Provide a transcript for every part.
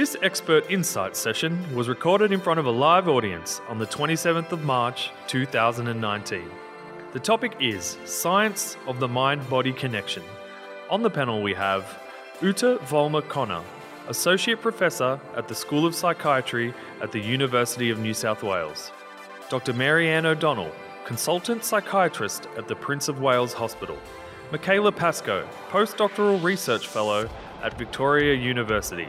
This expert insight session was recorded in front of a live audience on the 27th of March 2019. The topic is Science of the Mind Body Connection. On the panel, we have Ute Vollmer-Conna, Associate Professor at the School of Psychiatry at the University of New South Wales, Dr. Maryanne O'Donnell, Consultant Psychiatrist at the Prince of Wales Hospital, Michaela Pascoe, Postdoctoral Research Fellow at Victoria University,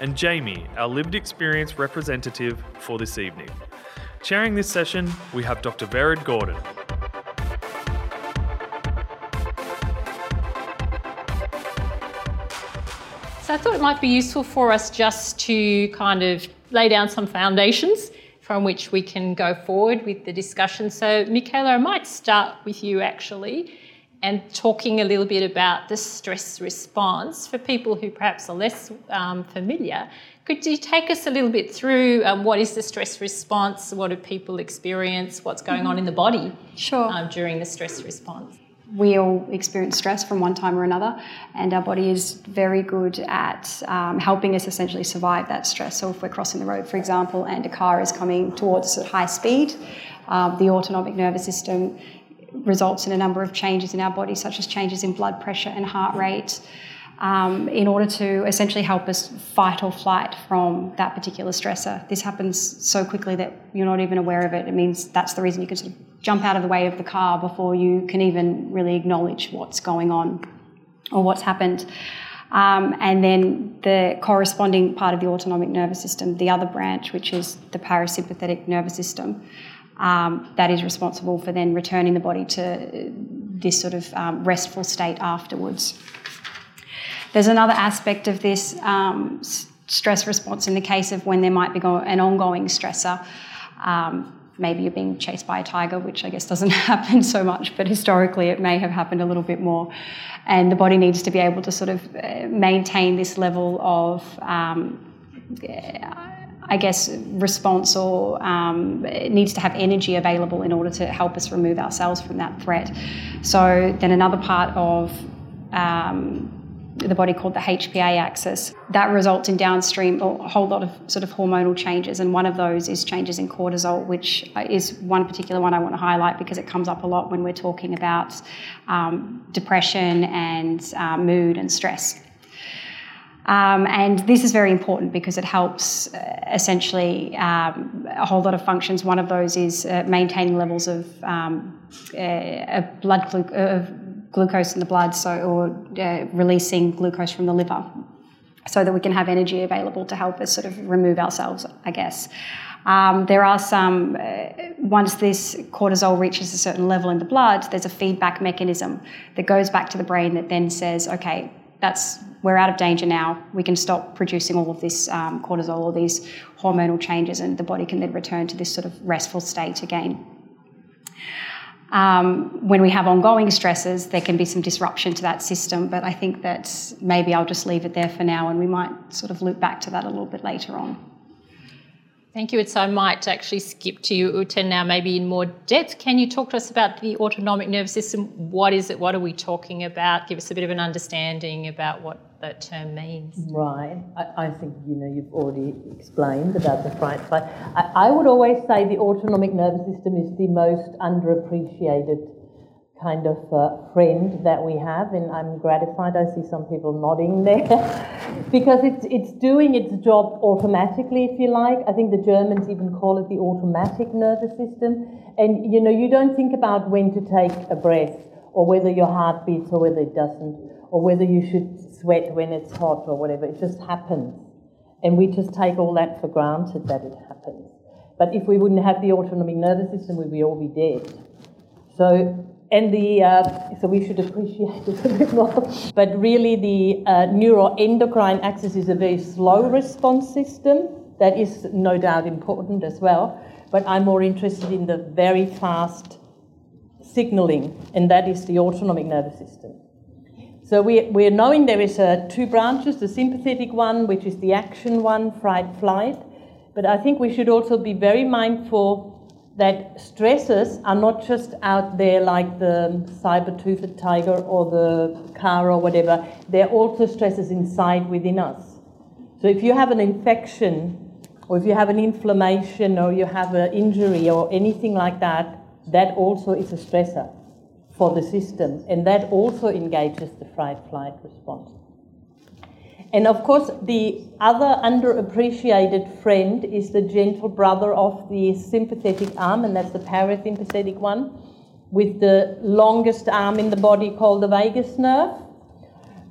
and Jamie, our lived experience representative for this evening. Chairing this session, we have Dr. Vered Gordon. So I thought it might be useful for us just to kind of lay down some foundations from which we can go forward with the discussion. So, Michaela, I might start with you actually and talking a little bit about the stress response for people who perhaps are less um, familiar. Could you take us a little bit through um, what is the stress response? What do people experience? What's going on in the body Sure. um, during the stress response? we all experience stress from one time or another, and our body is very good at um, helping us essentially survive that stress. So, if we're crossing the road, for example, and a car is coming towards us at high speed, um, the autonomic nervous system results in a number of changes in our body, such as changes in blood pressure and heart rate. Um, in order to essentially help us fight or flight from that particular stressor. This happens so quickly that you're not even aware of it. It means that's the reason you can sort of jump out of the way of the car before you can even really acknowledge what's going on or what's happened. Um, and then the corresponding part of the autonomic nervous system, the other branch, which is the parasympathetic nervous system, um, that is responsible for then returning the body to this sort of um, restful state afterwards. There's another aspect of this um, stress response in the case of when there might be an ongoing stressor. Um, maybe you're being chased by a tiger, which I guess doesn't happen so much, but historically it may have happened a little bit more. And the body needs to be able to sort of uh, maintain this level of, um, I guess, response or um, needs to have energy available in order to help us remove ourselves from that threat. So then another part of um, the body called the HPA axis. That results in downstream a whole lot of sort of hormonal changes, and one of those is changes in cortisol, which is one particular one I want to highlight because it comes up a lot when we're talking about um, depression and uh, mood and stress. Um, and this is very important because it helps uh, essentially um, a whole lot of functions. One of those is uh, maintaining levels of um, uh, blood glu- of glucose in the blood, so or uh, releasing glucose from the liver, so that we can have energy available to help us sort of remove ourselves, I guess. Um, there are some, uh, once this cortisol reaches a certain level in the blood, there's a feedback mechanism that goes back to the brain that then says, okay, that's we're out of danger now. We can stop producing all of this um, cortisol or these hormonal changes, and the body can then return to this sort of restful state again. Um, when we have ongoing stresses, there can be some disruption to that system, but I think that maybe I'll just leave it there for now and we might sort of loop back to that a little bit later on. Thank you. So I might actually skip to you, Ute, now, maybe in more depth. Can you talk to us about the autonomic nervous system? What is it? What are we talking about? Give us a bit of an understanding about what that term means. Right. I, I think you know you've already explained about the fright flight. I, I would always say the autonomic nervous system is the most underappreciated kind of uh, friend that we have, and I'm gratified. I see some people nodding there because it's it's doing its job automatically, if you like. I think the Germans even call it the automatic nervous system, and you know you don't think about when to take a breath or whether your heart beats or whether it doesn't, or whether you should sweat when it's hot or whatever. It just happens, and we just take all that for granted that it happens. But if we wouldn't have the autonomic nervous system, we'd all be dead. So and the uh, so we should appreciate it a bit more. But really, the uh, neuroendocrine axis is a very slow response system. That is no doubt important as well. But I'm more interested in the very fast signaling, and that is the autonomic nervous system. So we, we're knowing there is uh, two branches, the sympathetic one, which is the action one, fright, flight. But I think we should also be very mindful that stresses are not just out there like the saber-toothed tiger or the car or whatever. They're also stresses inside within us. So if you have an infection, or if you have an inflammation, or you have an injury, or anything like that, that also is a stressor for the system, and that also engages the fight flight response. And of course, the other underappreciated friend is the gentle brother of the sympathetic arm, and that's the parasympathetic one, with the longest arm in the body called the vagus nerve.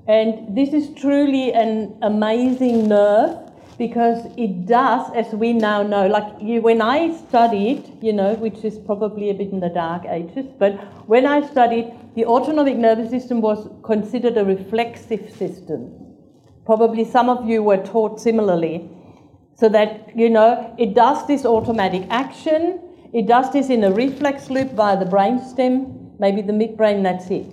And this is truly an amazing nerve because it does, as we now know, like you, when I studied, you know, which is probably a bit in the dark ages, but when I studied, the autonomic nervous system was considered a reflexive system. Probably some of you were taught similarly. So that, you know, it does this automatic action, it does this in a reflex loop via the brainstem, maybe the midbrain, that's it.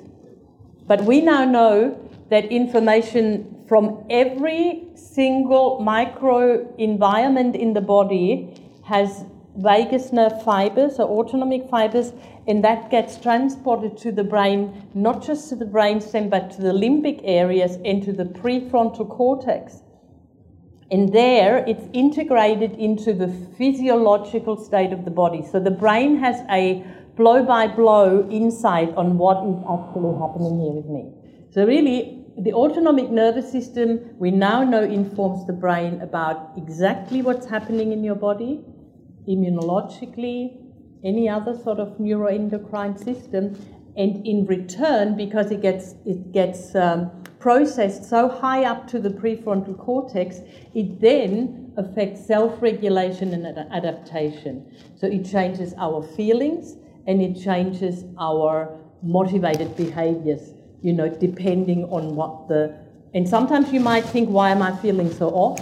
But we now know that information from every single micro environment in the body has vagus nerve fibers or autonomic fibers, and that gets transported to the brain, not just to the brainstem, but to the limbic areas and to the prefrontal cortex. And there it's integrated into the physiological state of the body. So the brain has a blow by blow insight on what is actually happening here with me. So, really, the autonomic nervous system we now know informs the brain about exactly what's happening in your body, immunologically, any other sort of neuroendocrine system, and in return, because it gets it gets um, processed so high up to the prefrontal cortex, it then affects self-regulation and ad- adaptation. So it changes our feelings and it changes our motivated behaviors you know, depending on what the. And sometimes you might think, why am I feeling so off?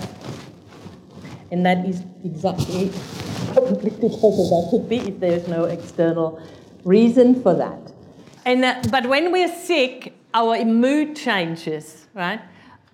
And that is exactly probably because of that could be if there's no external reason for that. And uh, but when we're sick, our mood changes, right?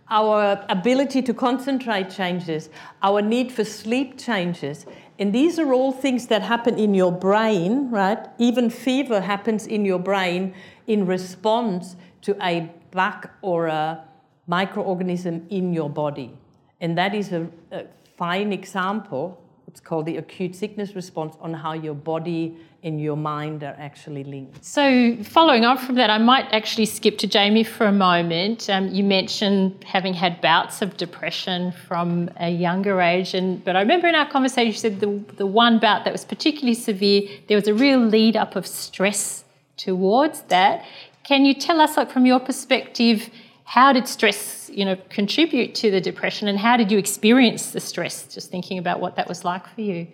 Our ability to concentrate changes. Our need for sleep changes. And these are all things that happen in your brain, right? Even fever happens in your brain in response to a bug or a microorganism in your body. And that is a, a fine example. It's called the acute sickness response on how your body and your mind are actually linked. So, following on from that, I might actually skip to Jamie for a moment. Um, you mentioned having had bouts of depression from a younger age, and but I remember in our conversation you said the the one bout that was particularly severe, there was a real lead up of stress towards that. Can you tell us, like from your perspective, how did stress, you know, contribute to the depression, and how did you experience the stress? Just thinking about what that was like for you.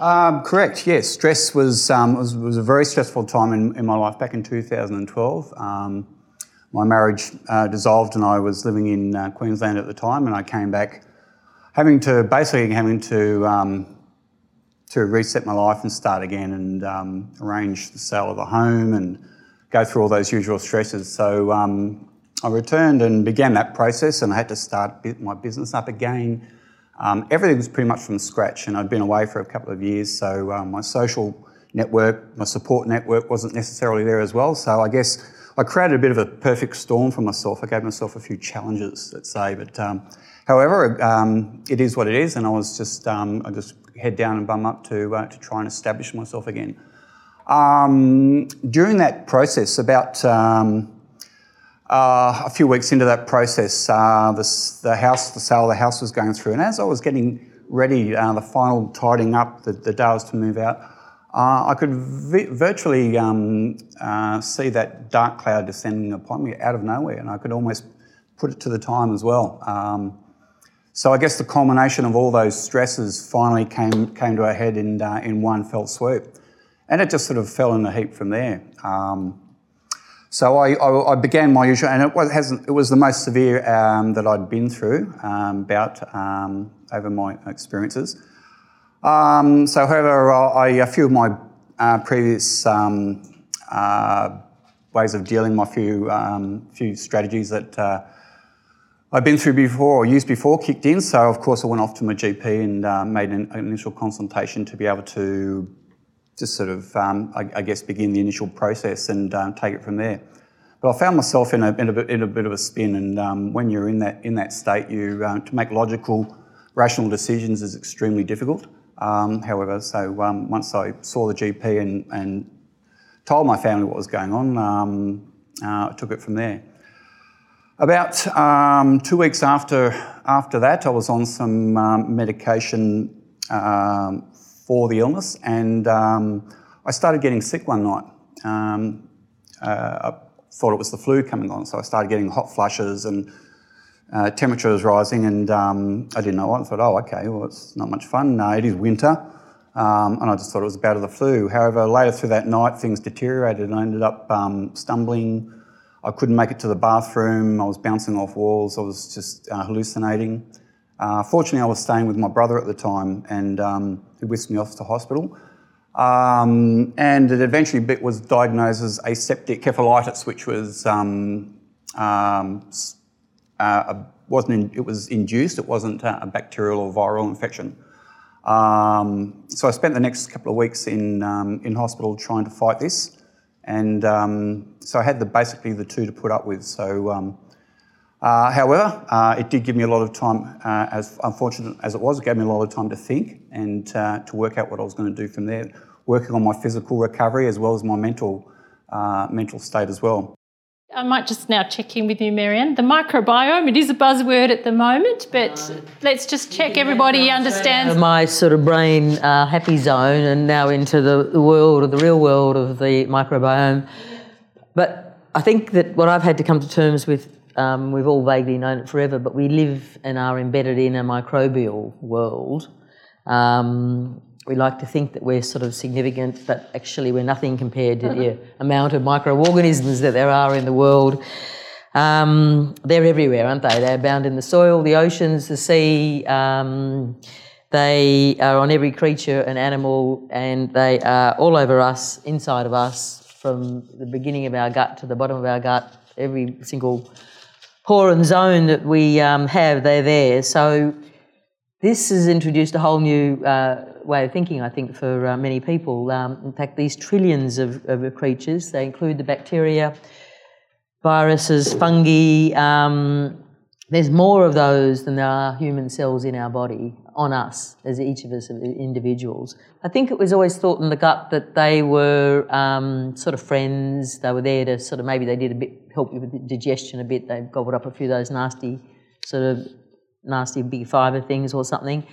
Um, correct. Yes, stress was, um, was, was a very stressful time in, in my life back in 2012. Um, my marriage uh, dissolved, and I was living in uh, Queensland at the time, and I came back having to basically having to um, to reset my life and start again, and um, arrange the sale of the home and go through all those usual stresses. So um, I returned and began that process, and I had to start my business up again. Um, everything was pretty much from scratch, and I'd been away for a couple of years, so um, my social network, my support network wasn't necessarily there as well. So I guess I created a bit of a perfect storm for myself. I gave myself a few challenges, let's say, but um, however, um, it is what it is, and I was just um, I just head down and bum up to uh, to try and establish myself again. Um, during that process, about uh, a few weeks into that process, uh, the, the, house, the sale of the house was going through, and as I was getting ready, uh, the final tidying up, the, the day was to move out, uh, I could vi- virtually um, uh, see that dark cloud descending upon me out of nowhere, and I could almost put it to the time as well. Um, so I guess the culmination of all those stresses finally came came to a head in uh, in one fell swoop and it just sort of fell in a heap from there. Um, so I, I, I, began my usual, and it was, it was the most severe um, that I'd been through um, bout um, over my experiences. Um, so, however, I, a few of my uh, previous um, uh, ways of dealing, my few few strategies that uh, I've been through before or used before kicked in. So, of course, I went off to my GP and uh, made an initial consultation to be able to just sort of, um, I, I, guess, begin the initial process and um, take it from there. but I found myself in a, in a, bit, in a bit of a spin, and um, when you're in that in that state, you uh, to make logical, rational decisions is extremely difficult. Um, however, so um, once I saw the GP and, and told my family what was going on, um, uh, I took it from there. About um, two weeks after after that, I was on some um, medication for the illness, and I started getting sick one night. Uh, thought it was the flu coming on, so I started getting hot flushes and uh, temperature was rising, and um, I didn't know what. I thought, oh, okay, well, it's not much fun. it is winter, um, and I just thought it was about the flu. However, later through that night, things deteriorated, and I ended up um, stumbling. I couldn't make it to the bathroom. I was bouncing off walls. I was just uh, hallucinating. Uh, fortunately, I was staying with my brother at the time, and um, he whisked me off to hospital. Um, and it eventually was diagnosed as aseptic cephalitis, which was um, um, uh, wasn't in, it was induced. It wasn't a bacterial or viral infection. Um, so I spent the next couple of weeks in um, in hospital trying to fight this, and so I had the basically the two to put up with. So. Uh, however, uh, it did give me a lot of time, uh, as unfortunate as it was, it gave me a lot of time to think and uh, to work out what I was going to do from there working on my physical recovery as well as my mental uh, mental state as well. I might just now check in with you, Maryanne. The microbiome, it is a buzzword at the moment, but let's just check everybody understands. My sort of brain uh, happy zone and now into the, the world, of the real world of the microbiome. But I think that what I've had to come to terms with, um, we've all vaguely known it forever, but we live and are embedded in a microbial world. Um, we like to think that we're sort of significant, but actually we're nothing compared to the amount of microorganisms that there are in the world. Um, they're everywhere, aren't they? They're bound in the soil, the oceans, the sea. Um, they are on every creature and animal, and they are all over us, inside of us, from the beginning of our gut to the bottom of our gut. Every single pore and zone that we um, have, they're there. So this has introduced a whole new uh, way of thinking, I think, for uh, many people. Um, in fact, these trillions of, of, creatures, they include the bacteria, viruses, fungi. Um, there's more of those than there are human cells in our body, on us, as each of us individuals. I think it was always thought in the gut that they were um, sort of friends. They were there to sort of maybe they did a bit help you with digestion a bit. They gobbled up a few of those nasty sort of nasty big fibre things or something.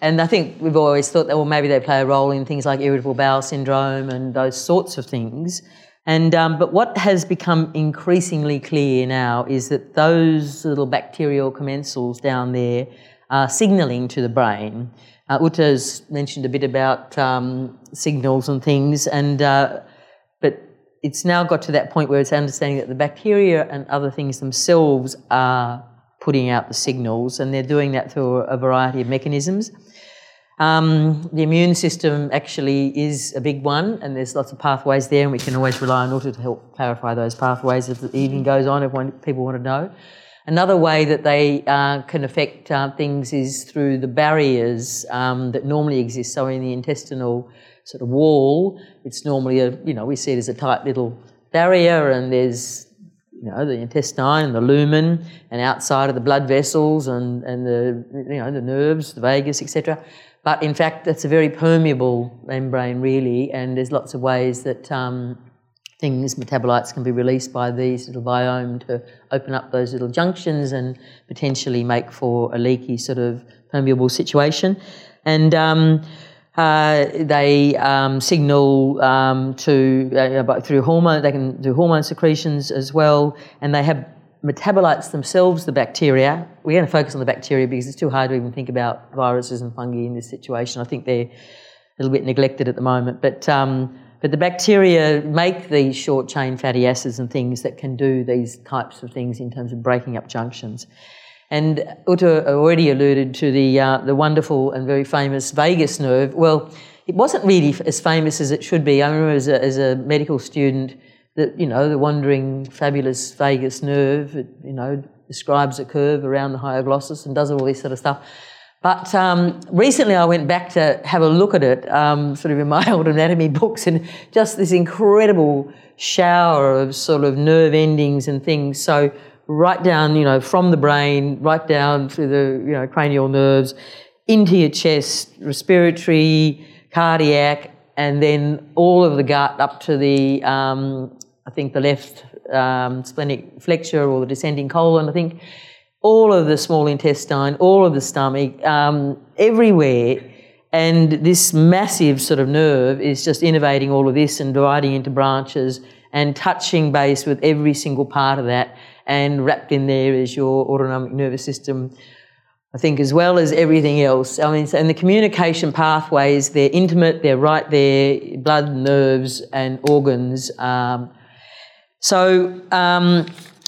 And I think we've always thought that, well, maybe they play a role in things like irritable bowel syndrome and those sorts of things. And um, but what has become increasingly clear now is that those little bacterial commensals down there are signalling to the brain. Uh, Ute's mentioned a bit about um, signals and things, and uh, but it's now got to that point where it's understanding that the bacteria and other things themselves are putting out the signals, and they're doing that through a variety of mechanisms. Um, the immune system actually is a big one, and there's lots of pathways there, and we can always rely on Ute to help clarify those pathways if the evening goes on, if one, people want to know. Another way that they uh, can affect uh, things is through the barriers um, that normally exist. So in the intestinal sort of wall, it's normally a, you know, we see it as a tight little barrier, and there's you know, the intestine and the lumen, and outside of the blood vessels and, and the, you know, the nerves, the vagus, etc. But in fact, it's a very permeable membrane, really, and there's lots of ways that um, things, metabolites, can be released by these little biome to open up those little junctions and potentially make for a leaky sort of permeable situation. And um, uh, they um, signal um, to uh, through hormone. They can do hormone secretions as well, and they have metabolites themselves, the bacteria. We're going to focus on the bacteria because it's too hard to even think about viruses and fungi in this situation. I think they're a little bit neglected at the moment. But, um, but the bacteria make these short chain fatty acids and things that can do these types of things in terms of breaking up junctions. And Ute already alluded to the, uh, the wonderful and very famous vagus nerve. Well, it wasn't really as famous as it should be. I remember as a, as a medical student, that you know the wandering fabulous vagus nerve it, you know describes a curve around the hyoglossus and does all this sort of stuff But um, recently I went back to have a look at it, um, sort of in my old anatomy books, and just this incredible shower of sort of nerve endings and things. So right down, you know, from the brain, right down through the, you know, cranial nerves, into your chest, respiratory, cardiac, and then all of the gut up to the, um, I think the left um, splenic flexure or the descending colon, I think all of the small intestine, all of the stomach, um, everywhere. And this massive sort of nerve is just innovating all of this and dividing into branches and touching base with every single part of that. And wrapped in there is your autonomic nervous system, I think, as well as everything else. I mean, and the communication pathways, they're intimate, they're right there, blood, nerves, and organs. Um, so, um,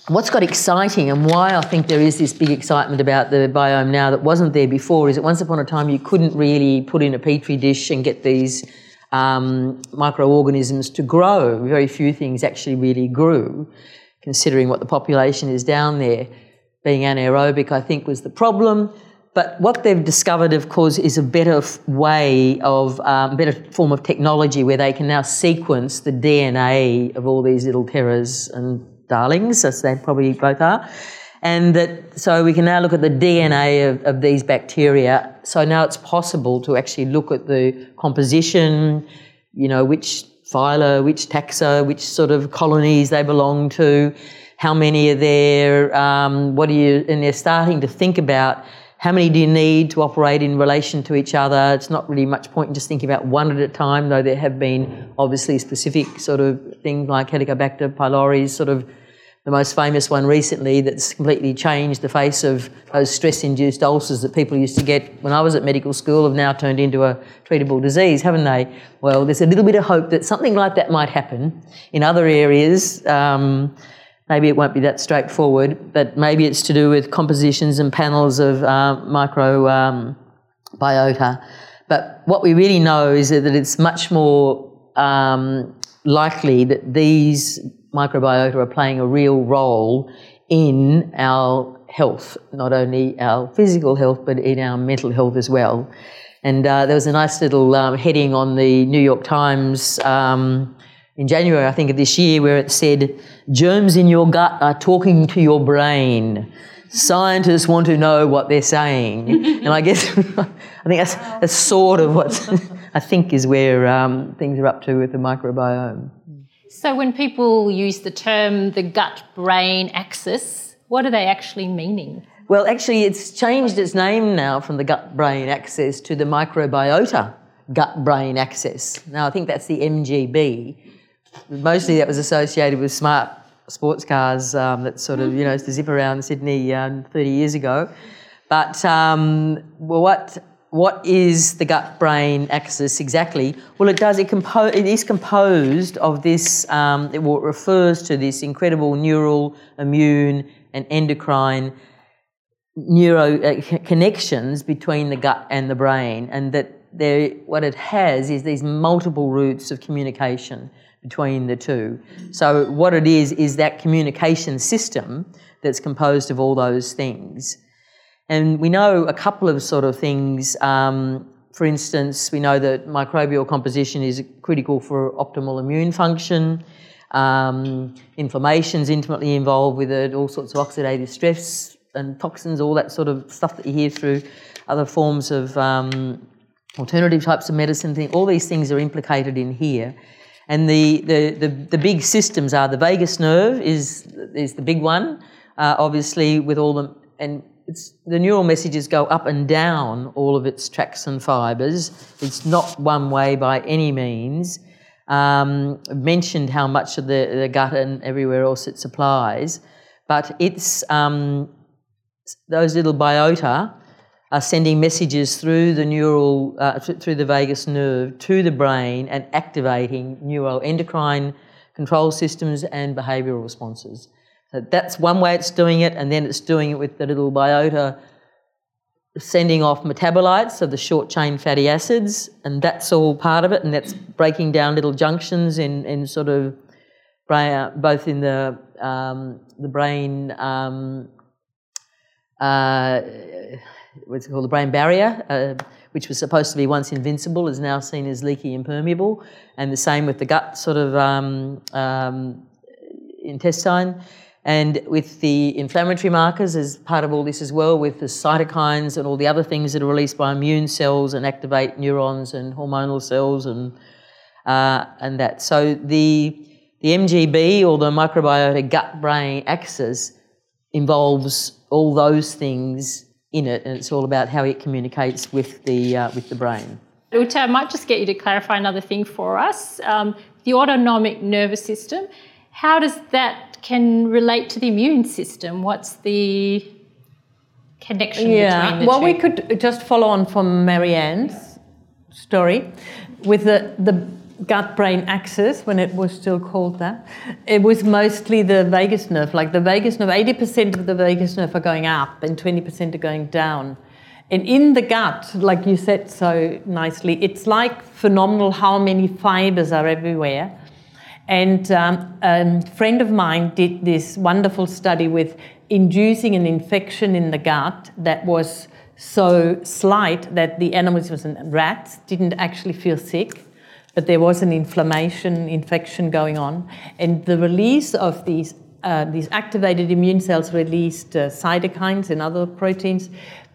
what's got exciting and why I think there is this big excitement about the biome now that wasn't there before is that once upon a time you couldn't really put in a petri dish and get these um, microorganisms to grow. Very few things actually really grew, considering what the population is down there. Being anaerobic, I think, was the problem. But what they've discovered, of course, is a better way of, um, better form of technology where they can now sequence the DNA of all these little terrors and darlings, as they probably both are. And that, so we can now look at the DNA of, of these bacteria. So now it's possible to actually look at the composition, you know, which phyla, which taxa, which sort of colonies they belong to, how many are there, um, what do you, and they're starting to think about how many do you need to operate in relation to each other? It's not really much point in just thinking about one at a time, though there have been obviously specific sort of things like Helicobacter pylori, sort of the most famous one recently that's completely changed the face of those stress-induced ulcers that people used to get when I was at medical school have now turned into a treatable disease, haven't they? Well, there's a little bit of hope that something like that might happen in other areas. Um, maybe it won't be that straightforward, but maybe it's to do with compositions and panels of uh, microbiota. Um, but what we really know is that it's much more um, likely that these microbiota are playing a real role in our health, not only our physical health, but in our mental health as well. And uh, there was a nice little um, heading on the New York Times um, in January, I think, of this year, where it said, Germs in your gut are talking to your brain. Scientists want to know what they're saying. and I guess, I think that's, that's sort of what I think is where um, things are up to with the microbiome. So, when people use the term the gut brain axis, what are they actually meaning? Well, actually, it's changed its name now from the gut brain axis to the microbiota gut brain axis. Now, I think that's the MGB. Mostly that was associated with smart sports cars um, that sort of, you know, used to zip around Sydney um, 30 years ago. But um, well, what what is the gut brain axis exactly? Well, it does. It, compo- it is composed of this. Um, it refers to this incredible neural, immune, and endocrine neuro uh, connections between the gut and the brain, and that there, what it has is these multiple routes of communication between the two. So, what it is is that communication system that's composed of all those things. And we know a couple of sort of things. Um, for instance, we know that microbial composition is critical for optimal immune function. Um, inflammation is intimately involved with it, all sorts of oxidative stress and toxins, all that sort of stuff that you hear through other forms of um, alternative types of medicine. All these things are implicated in here. And the, the, the, the big systems are the vagus nerve is, is the big one, uh, obviously, with all the, and it's, the neural messages go up and down all of its tracks and fibres. It's not one way by any means. Um, mentioned how much of the, the gut and everywhere else it supplies, but it's um, those little biota are sending messages through the neural, uh, through the vagus nerve to the brain and activating neuroendocrine control systems and behavioural responses. So that's one way it's doing it, and then it's doing it with the little biota sending off metabolites of the short chain fatty acids, and that's all part of it, and that's breaking down little junctions in, in sort of brain, both in the um, the brain. Um, uh, what's called, the brain barrier, uh, which was supposed to be once invincible, is now seen as leaky impermeable, and the same with the gut sort of um, um, intestine. And with the inflammatory markers as part of all this as well, with the cytokines and all the other things that are released by immune cells and activate neurons and hormonal cells and uh, and that. So the the MGB or the microbiota gut brain axis involves all those things in it, and it's all about how it communicates with the uh, with the brain. Ute, I might just get you to clarify another thing for us. Um, the autonomic nervous system, how does that can relate to the immune system? What's the connection yeah. between the well, two? we could just follow on from Maryanne's story with the the gut brain axis when it was still called that. It was mostly the vagus nerve. Like the vagus nerve, 80% of the vagus nerve are going up and 20% are going down. And in the gut, like you said so nicely, it's like phenomenal how many fibers are everywhere. And um, a friend of mine did this wonderful study with inducing an infection in the gut that was so slight that the animals, rats, didn't actually feel sick but there was an inflammation, infection going on, and the release of these uh, these activated immune cells released uh, cytokines and other proteins.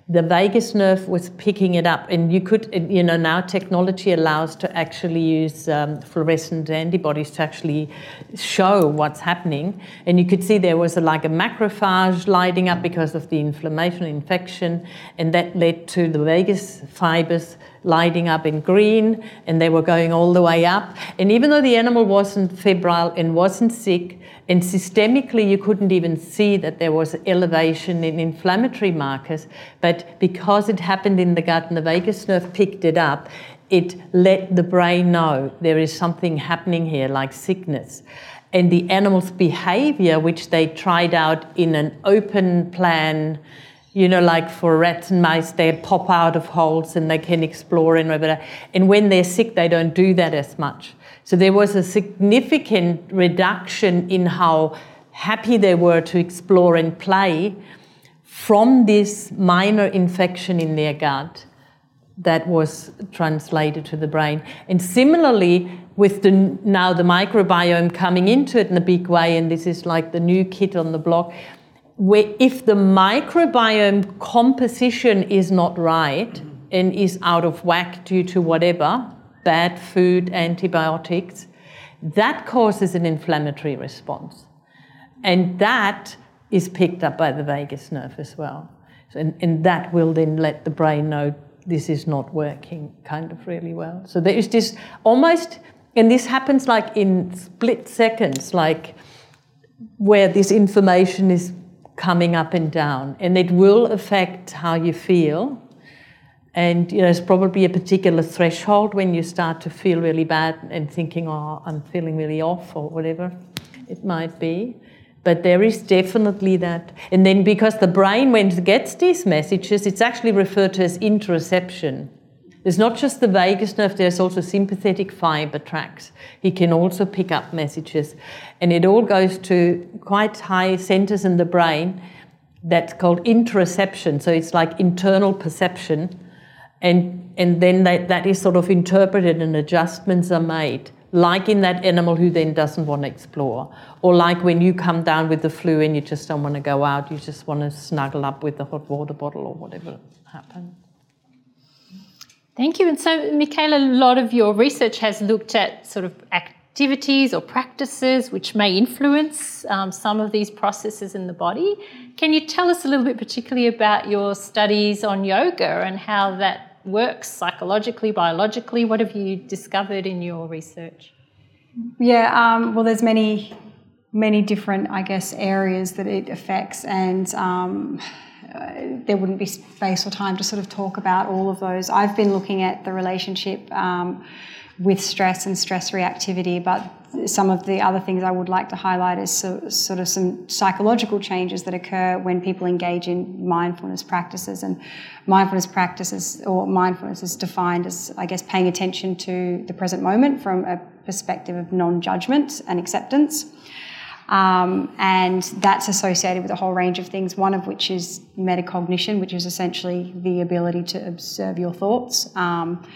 The vagus nerve was picking it up, and you could, you know, now technology allows to actually use um, fluorescent antibodies to actually show what's happening. And you could see there was a, like a macrophage lighting up because of the inflammation, infection, and that led to the vagus fibers lighting up in green and they were going all the way up. And even though the animal wasn't febrile and wasn't sick, and systemically you couldn't even see that there was elevation in inflammatory markers, but because it happened in the gut and the vagus nerve picked it up, it let the brain know there is something happening here, like sickness. And the animal's behavior, which they tried out in an open plan you know, like for rats and mice, they pop out of holes and they can explore and whatever. And when they're sick, they don't do that as much. So there was a significant reduction in how happy they were to explore and play from this minor infection in their gut that was translated to the brain. And similarly, with the, now the microbiome coming into it in a big way, and this is like the new kit on the block, if the microbiome composition is not right and is out of whack due to whatever, bad food, antibiotics, that causes an inflammatory response. And that is picked up by the vagus nerve as well. And, and that will then let the brain know this is not working kind of really well. So there is this almost, and this happens like in split seconds, like where this information is coming up and down, and it will affect how you feel. And you know, there's probably a particular threshold when you start to feel really bad and thinking, "Oh, I'm feeling really off," or whatever it might be. But there is definitely that. And then because the brain, when it gets these messages, it's actually referred to as interoception. There's not just the vagus nerve, there's also sympathetic fiber tracts. He can also pick up messages. And it all goes to quite high centers in the brain that's called interoception. So it's like internal perception. And, and then that, that is sort of interpreted and adjustments are made, like in that animal who then doesn't want to explore. Or like when you come down with the flu and you just don't want to go out, you just want to snuggle up with the hot water bottle or whatever happens. Thank you. And so, Michaela, a lot of your research has looked at sort of activities or practices which may influence um, some of these processes in the body. Can you tell us a little bit, particularly about your studies on yoga and how that works psychologically, biologically? What have you discovered in your research? Yeah, um, well, there's many, many different, I guess, areas that it affects, and um, uh, there wouldn't be space or time to sort of talk about all of those. I've been looking at the relationship um, with stress and stress reactivity, but some of the other things I would like to highlight is so, sort of some psychological changes that occur when people engage in mindfulness practices. And mindfulness practices, or mindfulness is defined as, I guess, paying attention to the present moment from a perspective of non judgment and acceptance. Um, and that's associated with a whole range of things, one of which is metacognition, which is essentially the ability to observe your thoughts. Um,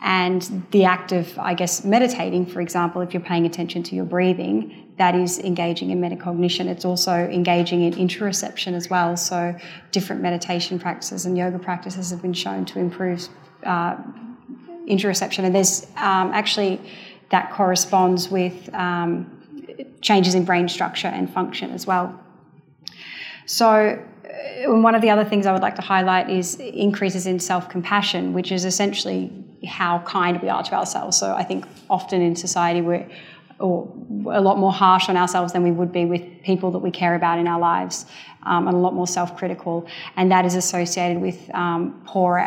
and the act of, I guess, meditating, for example, if you're paying attention to your breathing, that is engaging in metacognition. It's also engaging in interoception as well. So, different meditation practices and yoga practices have been shown to improve uh, interoception. And there's um, actually that corresponds with um, changes in brain structure and function as well. So, uh, one of the other things I would like to highlight is increases in self compassion, which is essentially how kind we are to ourselves. So, I think often in society we're or a lot more harsh on ourselves than we would be with people that we care about in our lives, um, and a lot more self critical. And that is associated with um, poor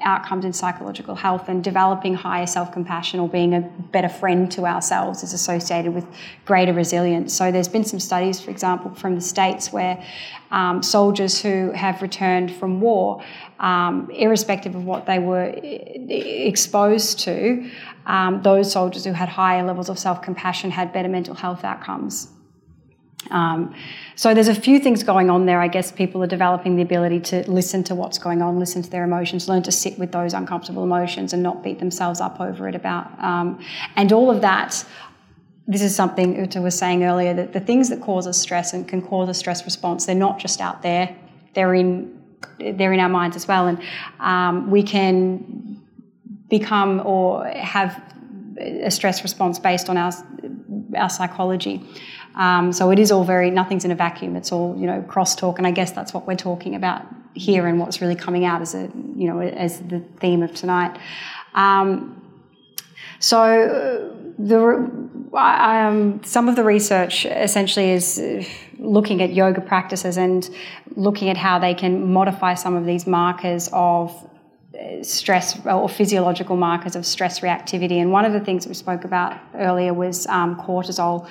outcomes in psychological health and developing higher self compassion or being a better friend to ourselves is associated with greater resilience. So, there's been some studies, for example, from the States where um, soldiers who have returned from war, um, irrespective of what they were exposed to, um, those soldiers who had higher levels of self compassion had better mental health outcomes. Um, so there's a few things going on there. I guess people are developing the ability to listen to what's going on, listen to their emotions, learn to sit with those uncomfortable emotions, and not beat themselves up over it. About um, and all of that. This is something Ute was saying earlier that the things that cause us stress and can cause a stress response, they're not just out there; they're in they're in our minds as well, and um, we can become or have a stress response based on our our psychology. Um, so it is all very, nothing's in a vacuum. It's all, you know, crosstalk. And I guess that's what we're talking about here and what's really coming out as a, you know, as the theme of tonight. Um, so uh, the, um, some of the research essentially is uh, looking at yoga practices and looking at how they can modify some of these markers of uh, stress or physiological markers of stress reactivity. And one of the things we spoke about earlier was um, cortisol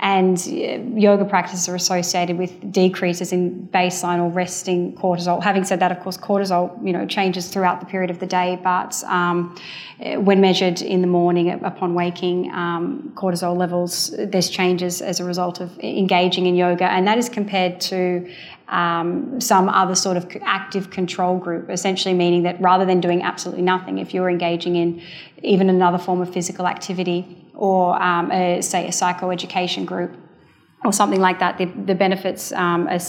and uh, yoga practices are associated with decreases in baseline or resting cortisol. Having said that, of course, cortisol you know changes throughout the period of the day, but um, uh, when measured in the morning upon waking, um, cortisol levels there's changes as a result of engaging in yoga, and that is compared to um, some other sort of active control group, essentially meaning that rather than doing absolutely nothing, if you're engaging in even another form of physical activity, or um, a, say a psychoeducation group or something like that, the, the benefits um, are,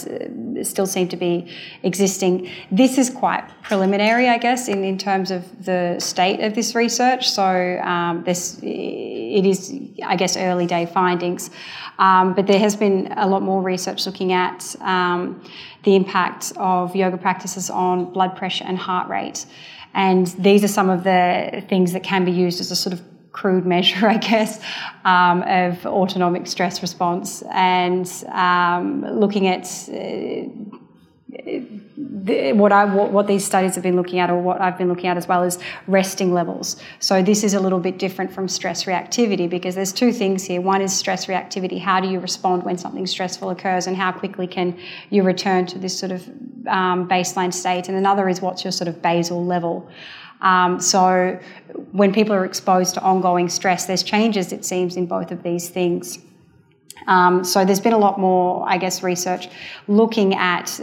still seem to be existing. This is quite preliminary, I guess, in, in terms of the state of this research. So um, this it is, I guess, early day findings. Um, but there has been a lot more research looking at um, the impact of yoga practices on blood pressure and heart rate. And these are some of the things that can be used as a sort of crude measure, I guess, um, of autonomic stress response and um, looking at uh, what I what, what, these studies have been looking at, or what I've been looking at as well, is resting levels. So this is a little bit different from stress reactivity because there's two things here. One is stress reactivity. How do you respond when something stressful occurs, and how quickly can you return to this sort of um, baseline state? And another is what's your sort of basal level. Um, so when people are exposed to ongoing stress, there's changes, it seems, in both of these things. Um, so there's been a lot more, I guess, research looking at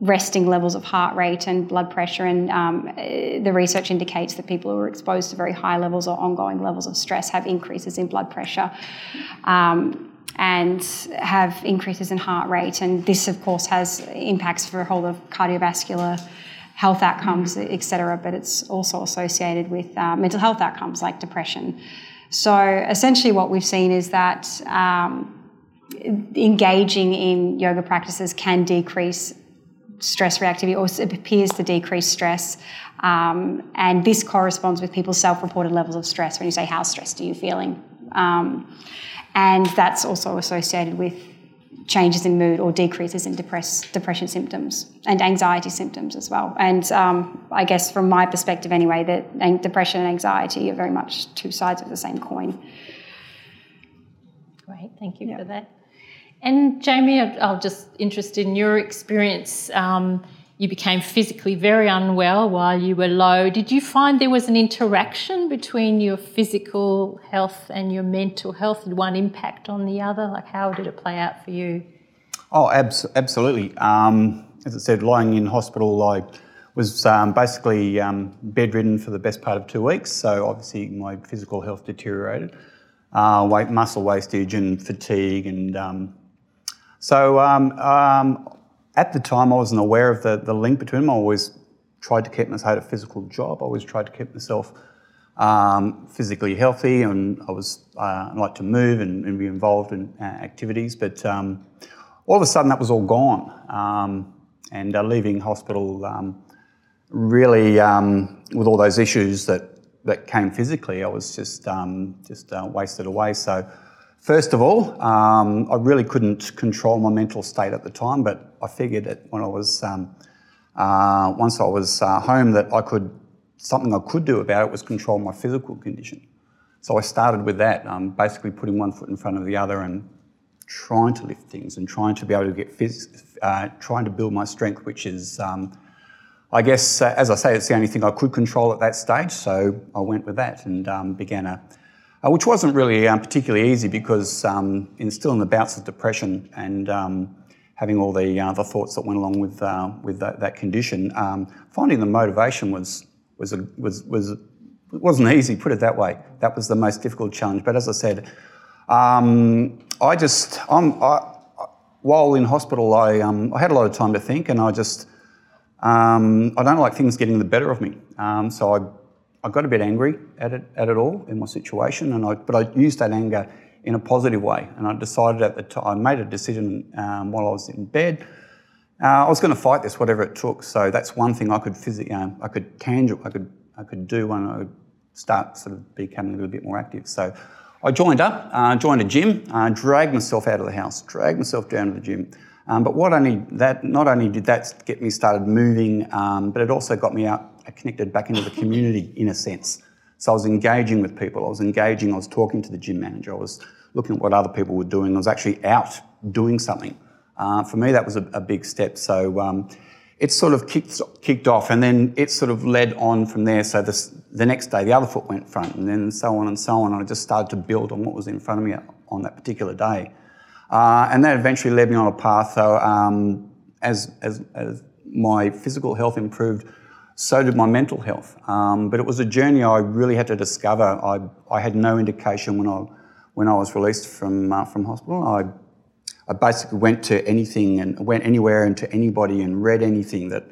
resting levels of heart rate and blood pressure, and um, the research indicates that people who are exposed to very high levels or ongoing levels of stress have increases in blood pressure. Um, and have increases in heart rate, and this, of course, has impacts for a whole of cardiovascular health outcomes, etc. But it's also associated with uh, mental health outcomes like depression. So essentially, what we've seen is that um, engaging in yoga practices can decrease stress reactivity, or it appears to decrease stress. Um, and this corresponds with people's self-reported levels of stress. When you say, "How stressed are you feeling?" Um, and that's also associated with changes in mood or decreases in depress, depression symptoms and anxiety symptoms as well. And um, I guess from my perspective, anyway, that depression and anxiety are very much two sides of the same coin. Great, thank you yeah. for that. And Jamie, I'll just interested in your experience um, you became physically very unwell while you were low. Did you find there was an interaction between your physical health and your mental health? Did one impact on the other? Like, how did it play out for you? Oh, abs- absolutely. Um, as I said, lying in hospital, I was um, basically um, bedridden for the best part of two weeks. So obviously, my physical health deteriorated. Uh, weight, muscle wastage, and fatigue, and um, so um, um, at the time, I wasn't aware of the, the link between them. I always tried to keep myself, had a physical job. I always tried to keep myself um, physically healthy, and I was uh, like to move and, and, be involved in uh, activities. But um, all of a sudden, that was all gone. Um, and uh, leaving hospital, um, really, um, with all those issues that that came physically, I was just um, just uh, wasted away. So First of all, um, I really couldn't control my mental state at the time, but I figured that when I was, um, uh, once I was uh, home, that I could, something I could do about it was control my physical condition. So I started with that, um, basically putting one foot in front of the other and trying to lift things and trying to be able to get phys- uh, trying to build my strength, which is, um, I guess, uh, as I say, it's the only thing I could control at that stage. So I went with that and um, began a uh, which wasn't really um, particularly easy because um, in, still in the bouts of depression and um, having all the, uh, the thoughts that went along with, uh, with that, that condition, um, finding the motivation was, was, a, was, was, wasn't easy, put it that way. That was the most difficult challenge. But as I said, um, I just, I'm, I, while in hospital, I, um, I had a lot of time to think and I just, I don't like things getting the better of me. so I I got a bit angry at it, at it all in my situation, and I, but I used that anger in a positive way. And I decided at the time, I made a decision um, while I was in bed. Uh, I was going to fight this, whatever it took. So that's one thing I could physically, um, I could tangible, I could, I could do when I would start sort of becoming a little bit more active. So I joined up, uh, joined a gym, uh, dragged myself out of the house, dragged myself down to the gym. Um, but what only that, not only did that get me started moving, um, but it also got me out connected back into the community in a sense. So I was engaging with people. I was engaging. I was talking to the gym manager. I was looking at what other people were doing. I was actually out doing something. Uh, for me, that was a, a big step. So um, it sort of kicked, kicked off, and then it sort of led on from there. So this, the next day, the other foot went front, and then so on and so on. And I just started to build on what was in front of me on that particular day. Uh, and that eventually led me on a path. So um, as, as, as my physical health improved, so did my mental health. Um, but it was a journey I really had to discover. I, I had no indication when I, when I was released from, uh, from hospital. I, I basically went to anything and went anywhere and to anybody and read anything that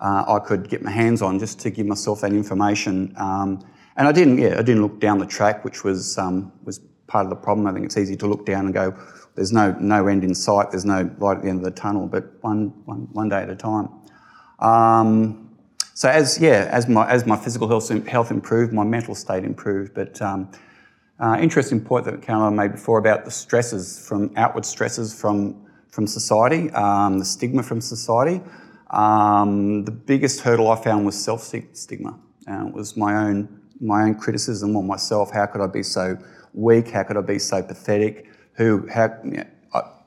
uh, I could get my hands on just to give myself that information. Um, and I didn't, yeah, I didn't look down the track, which was, um, was part of the problem. I think it's easy to look down and go, there's no, no end in sight, there's no light at the end of the tunnel, but one, one, one day at a time. Um, so as yeah, as my as my physical health health improved, my mental state improved. But um, uh, interesting point that Caroline made before about the stresses from outward stresses from from society, um, the stigma from society. Um, the biggest hurdle I found was self stigma. It was my own my own criticism on myself. How could I be so weak? How could I be so pathetic? Who how you know,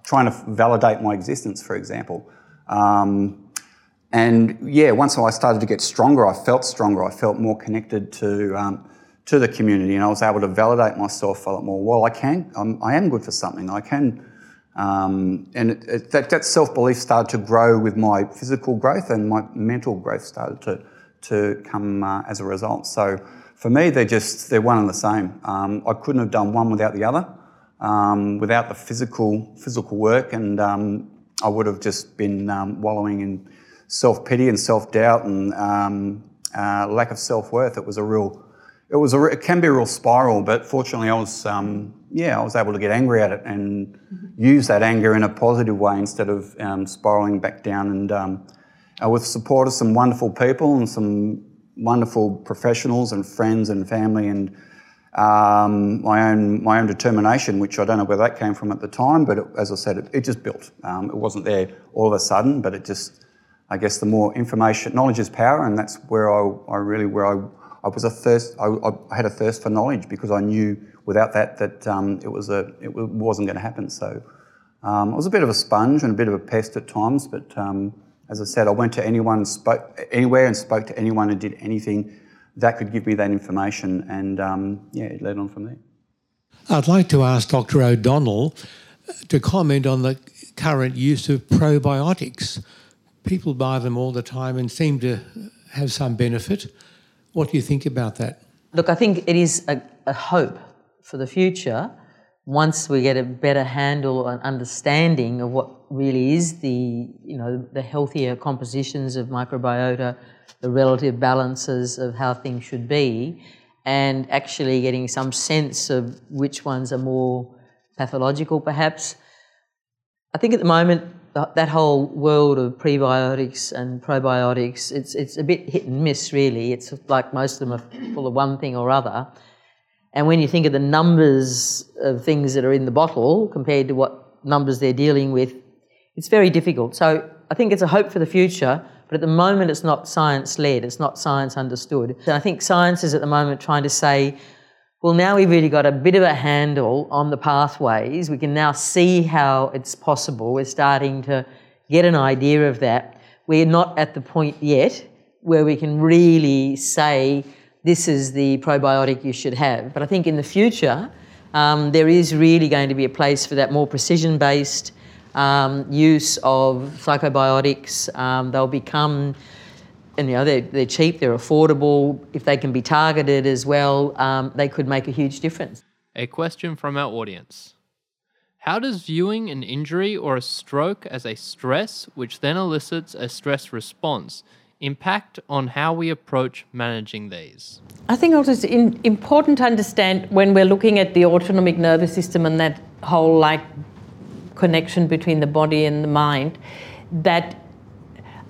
trying to validate my existence, for example. Um, and yeah, once I started to get stronger, I felt stronger. I felt more connected to um, to the community, and I was able to validate myself a lot more. Well, I can. I'm, I am good for something. I can. Um, and it, it, that, that self belief started to grow with my physical growth, and my mental growth started to to come uh, as a result. So for me, they're just they're one and the same. Um, I couldn't have done one without the other. Um, without the physical physical work, and um, I would have just been um, wallowing in self pity and self doubt and um, uh, lack of self worth. It was a real, it was a, it can be a real spiral. But fortunately, I was, um, yeah, I was able to get angry at it and mm-hmm. use that anger in a positive way instead of um, spiraling back down. And um, uh, with support of some wonderful people and some wonderful professionals and friends and family and um, my own my own determination, which I don't know where that came from at the time, but it, as I said, it, it just built. Um, it wasn't there all of a sudden, but it just I guess the more information, knowledge is power, and that's where I, I really, where I, I was a thirst, I, I, had a thirst for knowledge because I knew without that that um, it was a, it wasn't going to happen. So um, I was a bit of a sponge and a bit of a pest at times, but um, as I said, I went to anyone, spoke anywhere, and spoke to anyone and did anything that could give me that information, and um, yeah, it led on from there. I'd like to ask Dr. O'Donnell to comment on the current use of probiotics. People buy them all the time and seem to have some benefit. What do you think about that? Look, I think it is a, a hope for the future once we get a better handle and understanding of what really is the you know the healthier compositions of microbiota, the relative balances of how things should be, and actually getting some sense of which ones are more pathological, perhaps. I think at the moment that whole world of prebiotics and probiotics, it's it's a bit hit and miss, really. It's like most of them are full of one thing or other. And when you think of the numbers of things that are in the bottle compared to what numbers they're dealing with, it's very difficult. So I think it's a hope for the future, but at the moment it's not science led, it's not science understood. And I think science is at the moment trying to say, well, now we've really got a bit of a handle on the pathways. We can now see how it's possible. We're starting to get an idea of that. We're not at the point yet where we can really say, this is the probiotic you should have. But I think in the future, um, there is really going to be a place for that more precision based um, use of psychobiotics. Um, they'll become, and you know, they're, they're, cheap, they're affordable. If they can be targeted as well, um, they could make a huge difference. A question from our audience. How does viewing an injury or a stroke as a stress, which then elicits a stress response, impact on how we approach managing these? I think also it's in, important to understand when we're looking at the autonomic nervous system and that whole like connection between the body and the mind that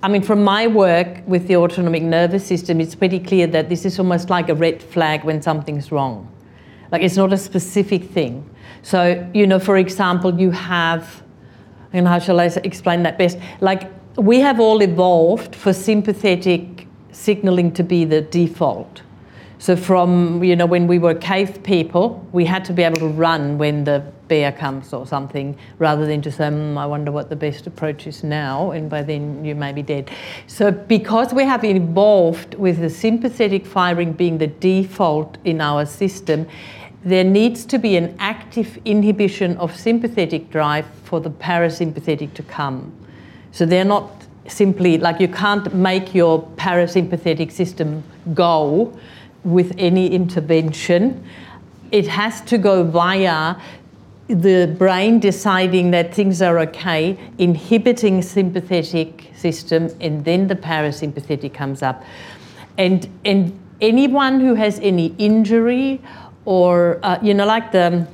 I mean, from my work with the autonomic nervous system, it's pretty clear that this is almost like a red flag when something's wrong. Like it's not a specific thing. So, you know, for example, you have, and how shall I explain that best? Like we have all evolved for sympathetic signaling to be the default. So from you know when we were cave people, we had to be able to run when the bear comes or something, rather than just say, mm, "I wonder what the best approach is now," and by then you may be dead. So because we have evolved with the sympathetic firing being the default in our system, there needs to be an active inhibition of sympathetic drive for the parasympathetic to come. So they're not simply like you can't make your parasympathetic system go with any intervention. It has to go via the brain deciding that things are okay, inhibiting sympathetic system, and then the parasympathetic comes up. And, and anyone who has any injury or, uh, you know, like the,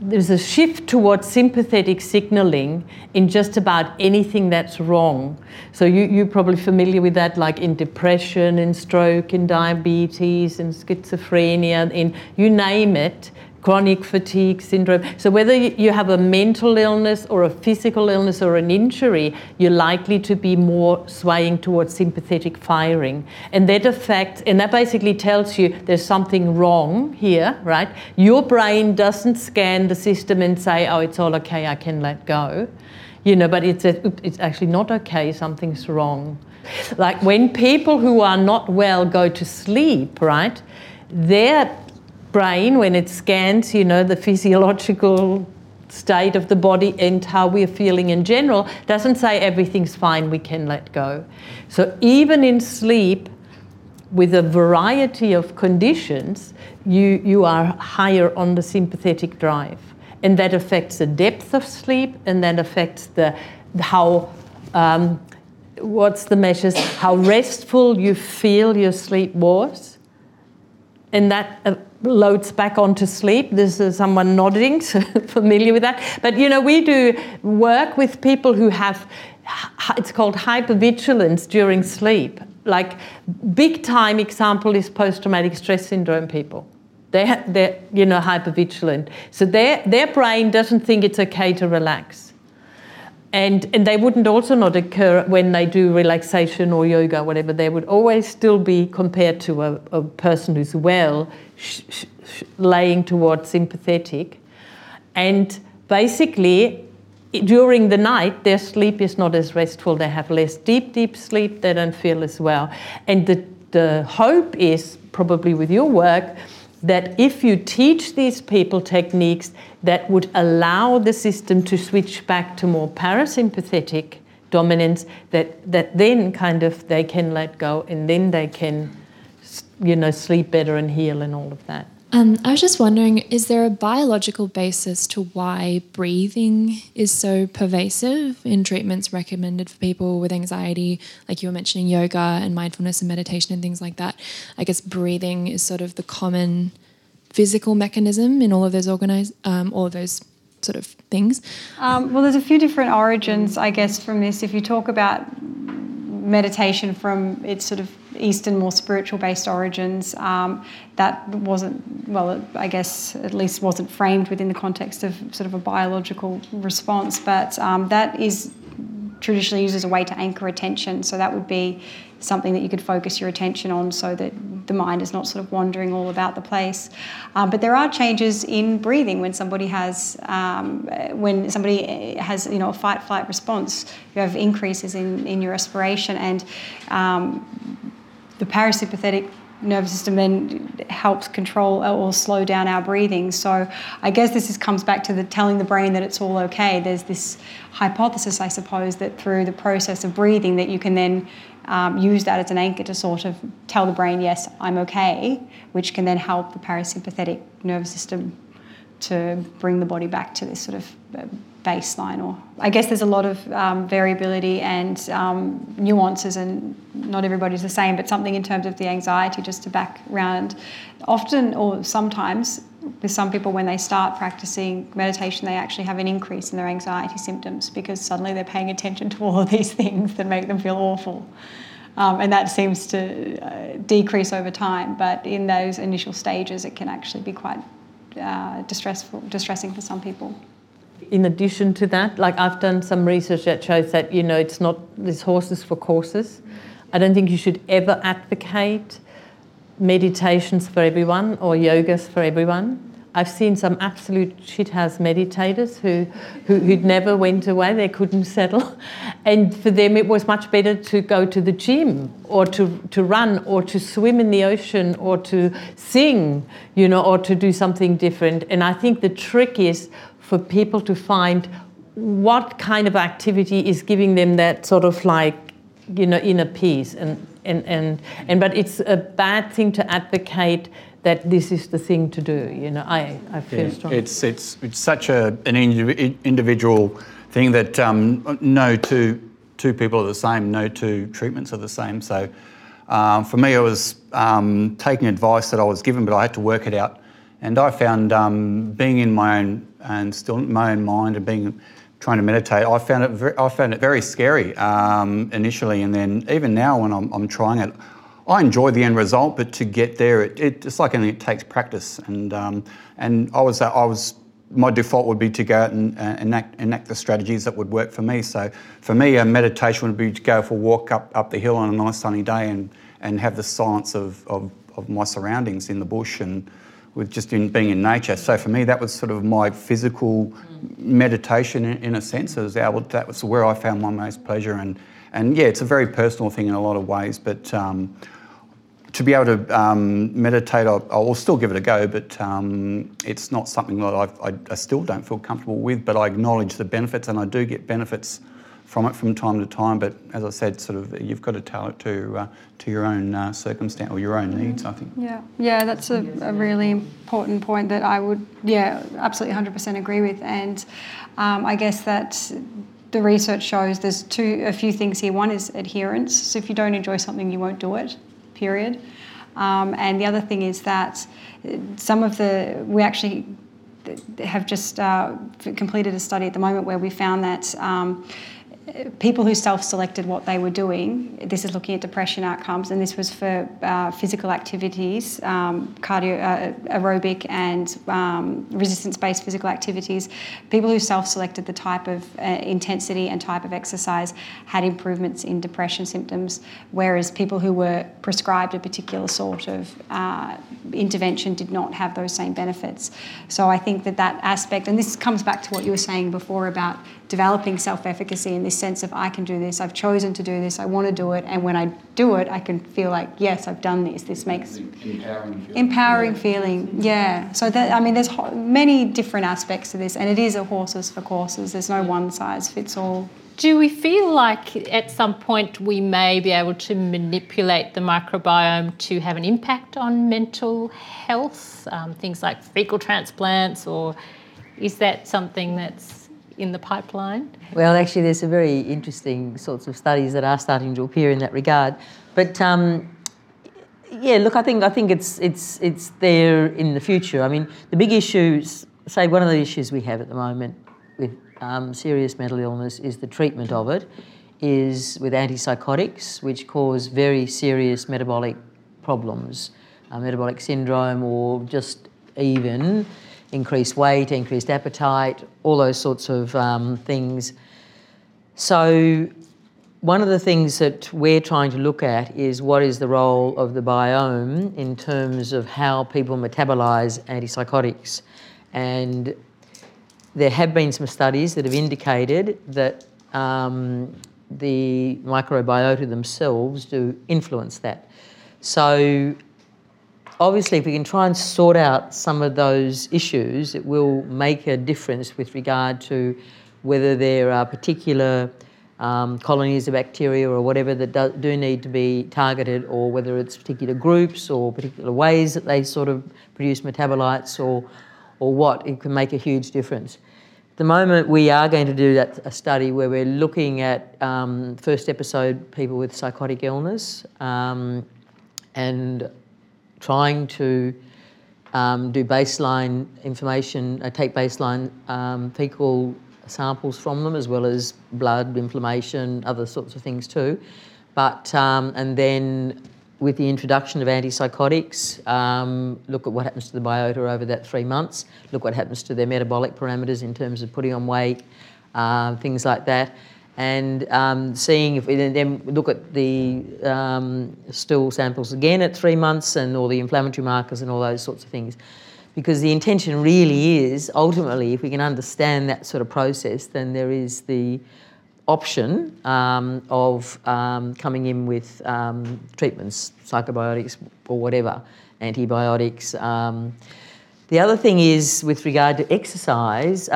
there's a shift towards sympathetic signaling in just about anything that's wrong. So you, you're probably familiar with that, like in depression, in stroke, in diabetes, in schizophrenia, in you name it chronic fatigue syndrome. So, whether you have a mental illness or a physical illness or an injury, you're likely to be more swaying towards sympathetic firing. And that affects, and that basically tells you there's something wrong here, right? Your brain doesn't scan the system and say, oh, it's all okay, I can let go. You know, but it's, a, it's actually not okay, something's wrong. Like when people who are not well go to sleep, right? Their brain when it scans, you know, the physiological state of the body and how we're feeling in general, doesn't say everything's fine, we can let go. So even in sleep, with a variety of conditions, you, you are higher on the sympathetic drive. And that affects the depth of sleep and that affects the how um, what's the measures, how restful you feel your sleep was. And that uh, loads back onto sleep. This is someone nodding, so familiar with that. But you know, we do work with people who have it's called hypervigilance during sleep. Like big time example is post-traumatic stress syndrome people. They they're you know hypervigilant, so their their brain doesn't think it's okay to relax and and they wouldn't also not occur when they do relaxation or yoga, whatever. They would always still be compared to a, a person who's well, sh- sh- laying towards sympathetic, and basically, during the night, their sleep is not as restful. They have less deep, deep sleep. They don't feel as well. And the, the hope is probably with your work that if you teach these people techniques that would allow the system to switch back to more parasympathetic dominance, that, that then kind of they can let go and then they can, you know, sleep better and heal and all of that. Um, I was just wondering is there a biological basis to why breathing is so pervasive in treatments recommended for people with anxiety? Like you were mentioning yoga and mindfulness and meditation and things like that. I guess breathing is sort of the common physical mechanism in all of those um, all of those sort of things. Um, well, there's a few different origins, I guess, from this. If you talk about meditation from its sort of Eastern, more spiritual based origins. Um, that wasn't, well, I guess at least wasn't framed within the context of sort of a biological response, but um, that is traditionally used as a way to anchor attention. So that would be something that you could focus your attention on so that the mind is not sort of wandering all about the place. Um, but there are changes in breathing when somebody has um, when somebody has you know a fight flight response. You have increases in, in your respiration and um, the parasympathetic nervous system then helps control or slow down our breathing. So I guess this is, comes back to the telling the brain that it's all okay. There's this hypothesis, I suppose, that through the process of breathing that you can then um, use that as an anchor to sort of tell the brain, yes, I'm okay, which can then help the parasympathetic nervous system to bring the body back to this sort of uh, baseline or i guess there's a lot of um, variability and um, nuances and not everybody's the same but something in terms of the anxiety just to background often or sometimes with some people when they start practicing meditation they actually have an increase in their anxiety symptoms because suddenly they're paying attention to all of these things that make them feel awful. Um, and that seems to uh, decrease over time but in those initial stages it can actually be quite uh, distressful, distressing for some people in addition to that, like I've done some research that shows that, you know, it's not this horses for courses. I don't think you should ever advocate meditations for everyone or yogas for everyone. I've seen some absolute shithouse meditators who, who, who'd never went away, they couldn't settle. And for them, it was much better to go to the gym or to, to run or to swim in the ocean or to sing, you know, or to do something different. And I think the trick is for people to find what kind of activity is giving them that sort of like you know inner peace. And and and, and but it's a bad thing to advocate that this is the thing to do you know. I i feel yeah, strongly. it's it's it's such a an individual thing that um, no two two people are the same no two treatments are the same. So um, for me it was um, taking advice that i was given but i had to work it out. And i found um, being in my own and still my own mind and being trying to meditate, I found it very, I found it very scary um, initially, and then even now when I'm, I'm, trying it, I enjoy the end result, but to get there, it, it, it's like anything, it takes practice. And um, and I was I was my default would be to go out and uh, enact, enact the strategies that would work for me. So for me, a meditation would be to go for a walk up, up the hill on a nice sunny day and, and have the silence of, of, of my surroundings in the bush and with just in being in nature. So for me, that was sort of my physical meditation in, in a sense. It Was able, that was where I found my most pleasure. And, and yeah, it's a very personal thing in a lot of ways, but um, to be able to um, meditate, I, I, will still give it a go, but um, it's not something that I, I, still don't feel comfortable with. But I acknowledge the benefits, and I do get benefits from it from time to time. But as I said, sort of you've got to tell it to uh, to your own uh, circumstance or your own needs. I think. Yeah, yeah, that's a, a really important point that I would, yeah, absolutely 100% agree with. And um, I guess that the research shows there's two a few things here. One is adherence. So if you don't enjoy something, you won't do it. Period. Um, and the other thing is that some of the we actually have just uh, completed a study at the moment where we found that. Um, people who self-selected what they were doing. This is looking at depression outcomes, and this was for uh, physical activities, um, cardio, uh, aerobic, and um, resistance-based physical activities. People who self-selected the type of uh, intensity and type of exercise had improvements in depression symptoms, whereas people who were prescribed a particular sort of uh, intervention did not have those same benefits. So I think that that aspect, and this comes back to what you were saying before about developing self-efficacy in this sense of I can do this, I've chosen to do this, I want to do it, and when I do it, I can feel like yes, I've done this. This makes empowering feeling. empowering feeling. Yeah. So that I mean, there's ho- many different aspects to this, and it is a horses for courses. There's no one size fits all. Do we feel like at some point we may be able to manipulate the microbiome to have an impact on mental health? Um, things like fecal transplants, or is that something that's in the pipeline? Well, actually, there's some very interesting sorts of studies that are starting to appear in that regard. But um, yeah, look, I think I think it's it's it's there in the future. I mean, the big issues, say, one of the issues we have at the moment with um, serious mental illness is the treatment of it, is with antipsychotics, which cause very serious metabolic problems, uh, metabolic syndrome, or just even increased weight, increased appetite, all those sorts of um, things. So, one of the things that we're trying to look at is what is the role of the biome in terms of how people metabolize antipsychotics. And there have been some studies that have indicated that um, the microbiota themselves do influence that. So, obviously, if we can try and sort out some of those issues, it will make a difference with regard to whether there are particular um, colonies of bacteria or whatever that do, do, need to be targeted, or whether it's particular groups or particular ways that they sort of produce metabolites or, or what, it can make a huge difference. At the moment, we are going to do that a study where we're looking at um, first episode people with psychotic illness um, and trying to um, do baseline information, uh, take baseline um, fecal samples from them as well as blood, inflammation, other sorts of things too. But, um, and then with the introduction of antipsychotics, um, look at what happens to the biota over that three months, look what happens to their metabolic parameters in terms of putting on weight, uh, things like that. And um, seeing if we then look at the um, stool samples again at three months and all the inflammatory markers and all those sorts of things because the intention really is ultimately, if we can understand that sort of process, then there is the option um, of um, coming in with um, treatments, psychobiotics or whatever, antibiotics. Um, the other thing is with regard to exercise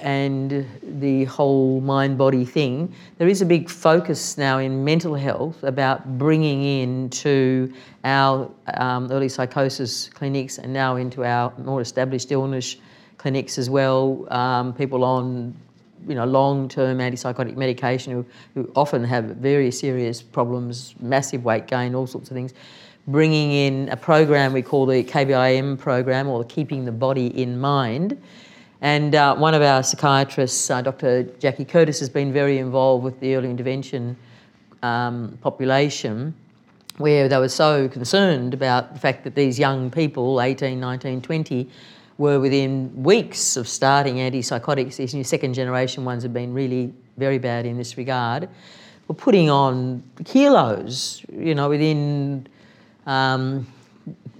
and the whole mind body thing, there is a big focus now in mental health about bringing into our um, early psychosis clinics and now into our more established illness clinics as well, um, people on you know, long-term antipsychotic medication who, who often have very serious problems, massive weight gain, all sorts of things, bringing in a program we call the KBIM program or Keeping the Body in Mind, and uh, one of our psychiatrists, uh, Dr. Jackie Curtis, has been very involved with the early intervention um, population, where they were so concerned about the fact that these young people, 18, 19, 20, were within weeks of starting antipsychotics. These new second generation ones have been really very bad in this regard. Were putting on kilos, you know, within. Um,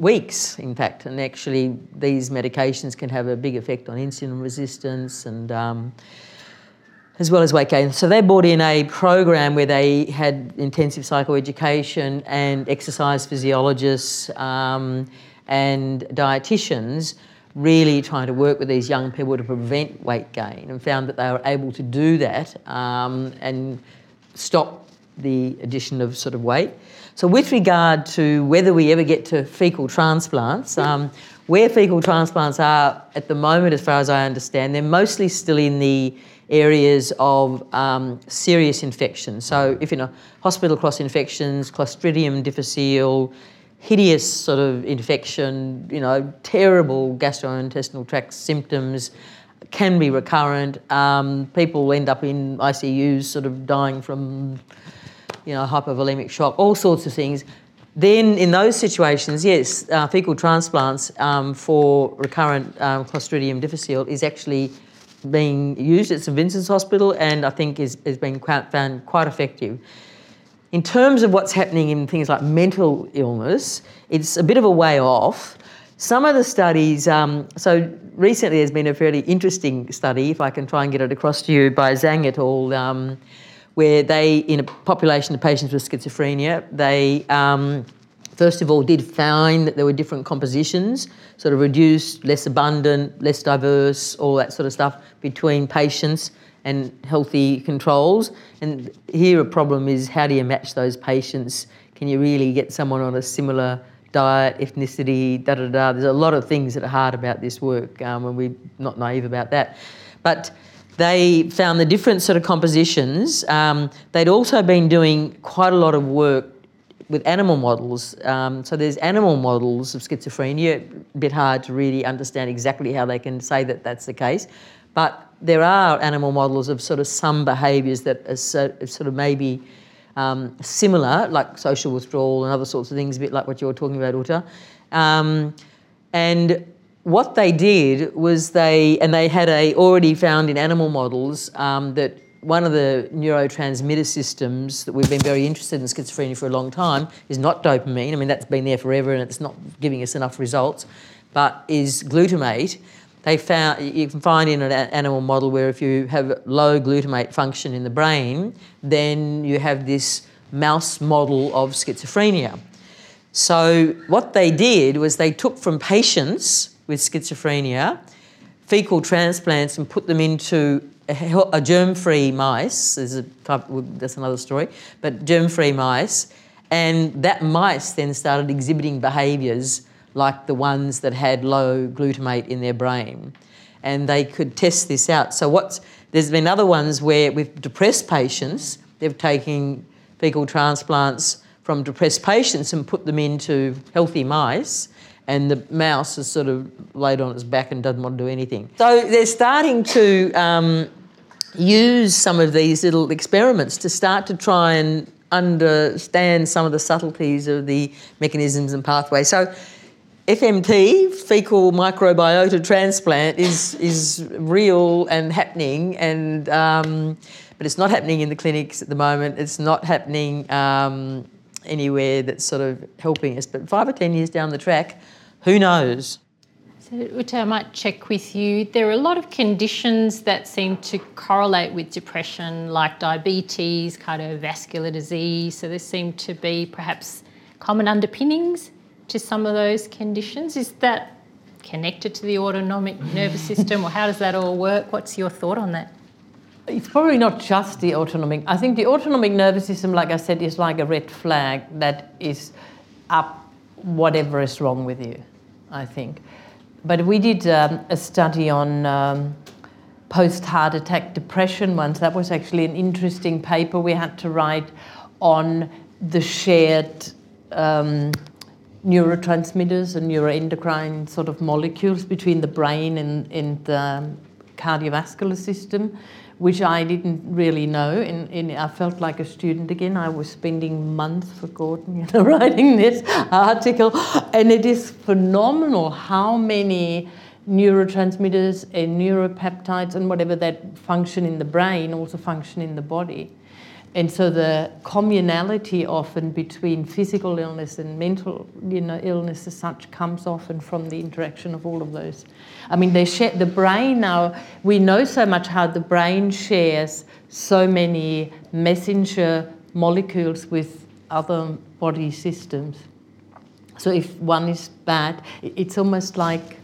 weeks, in fact, and actually these medications can have a big effect on insulin resistance and um, as well as weight gain. So they brought in a program where they had intensive psychoeducation and exercise physiologists um, and dietitians really trying to work with these young people to prevent weight gain and found that they were able to do that um, and stop the addition of sort of weight. So, with regard to whether we ever get to fecal transplants, um, where fecal transplants are at the moment, as far as I understand, they're mostly still in the areas of um, serious infections. So, if in a hospital cross infections, Clostridium difficile, hideous sort of infection, you know, terrible gastrointestinal tract symptoms, can be recurrent. Um, people end up in ICUs, sort of dying from you know, hypovolemic shock, all sorts of things. Then, in those situations, yes, uh, fecal transplants um, for recurrent um, Clostridium difficile is actually being used at St Vincent's Hospital and I think is, is being found quite effective. In terms of what's happening in things like mental illness, it's a bit of a way off. some of the studies, um, so recently there's been a fairly interesting study, if I can try and get it across to you, by Zhang et al., um, where they, in a population of patients with schizophrenia, they um, first of all did find that there were different compositions, sort of reduced, less abundant, less diverse, all that sort of stuff between patients and healthy controls. And here a problem is how do you match those patients? Can you really get someone on a similar diet, ethnicity, da da da? There's a lot of things that are hard about this work, um, and we're not naive about that. But they found the different sort of compositions. Um, they'd also been doing quite a lot of work with animal models. Um, so there's animal models of schizophrenia, a bit hard to really understand exactly how they can say that that's the case. But there are animal models of sort of some behaviours that are so, sort of maybe um, similar, like social withdrawal and other sorts of things, a bit like what you were talking about, Ute. Um, and what they did was they, and they had a already found in animal models um, that one of the neurotransmitter systems that we've been very interested in schizophrenia for a long time is not dopamine. I mean, that's been there forever and it's not giving us enough results, but is glutamate. They found you can find in an animal model where if you have low glutamate function in the brain, then you have this mouse model of schizophrenia. So what they did was they took from patients with schizophrenia fecal transplants and put them into a, germ-free mice. A type, that's another story, but germ-free mice, and that mice then started exhibiting behaviours like the ones that had low glutamate in their brain. And they could test this out. So what's there's been other ones where with depressed patients, they've taken fecal transplants from depressed patients and put them into healthy mice and the mouse is sort of laid on its back and doesn't want to do anything. So they're starting to um, use some of these little experiments to start to try and understand some of the subtleties of the mechanisms and pathways. So FMT, fecal microbiota transplant, is is real and happening, and um, but it's not happening in the clinics at the moment. It's not happening um, anywhere that's sort of helping us. But five or ten years down the track, who knows? So, Ute, I might check with you. There are a lot of conditions that seem to correlate with depression, like diabetes, cardiovascular disease. So there seem to be perhaps common underpinnings to some of those conditions. Is that connected to the autonomic nervous system, or how does that all work? What's your thought on that? It's probably not just the autonomic. I think the autonomic nervous system, like I said, is like a red flag that is up whatever is wrong with you, I think. But we did um, a study on um, post heart attack depression once. That was actually an interesting paper we had to write on the shared um, neurotransmitters and neuroendocrine sort of molecules between the brain and, and the cardiovascular system, which I didn't really know. And, and, I felt like a student again. I was spending months for Gordon, you know, writing this article. And it is phenomenal how many neurotransmitters and neuropeptides and whatever that function in the brain also function in the body. And so the communality often between physical illness and mental you know, illness as such comes often from the interaction of all of those. I mean, they share the brain now, we know so much how the brain shares so many messenger molecules with other body systems. So if one is bad, it's almost like,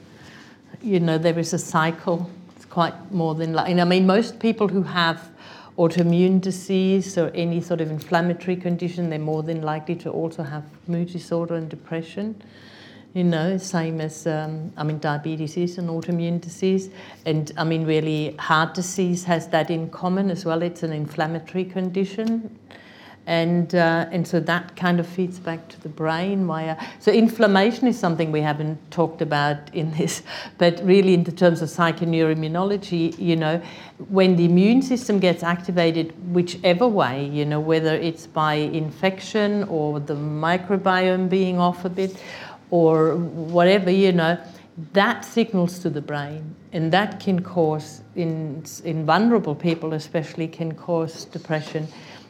you know, there is a cycle. It's quite more than like, I mean, most people who have autoimmune disease or any sort of inflammatory condition, they're more than likely to also have mood disorder and depression. You know, same as, um, I mean, diabetes is an autoimmune disease. And I mean, really, heart disease has that in common as well. It's an inflammatory condition and uh, and so that kind of feeds back to the brain via so inflammation is something we haven't talked about in this but really in terms of psychoneuroimmunology you know when the immune system gets activated whichever way you know whether it's by infection or the microbiome being off a bit or whatever you know that signals to the brain. And that can cause in in vulnerable people especially can cause depression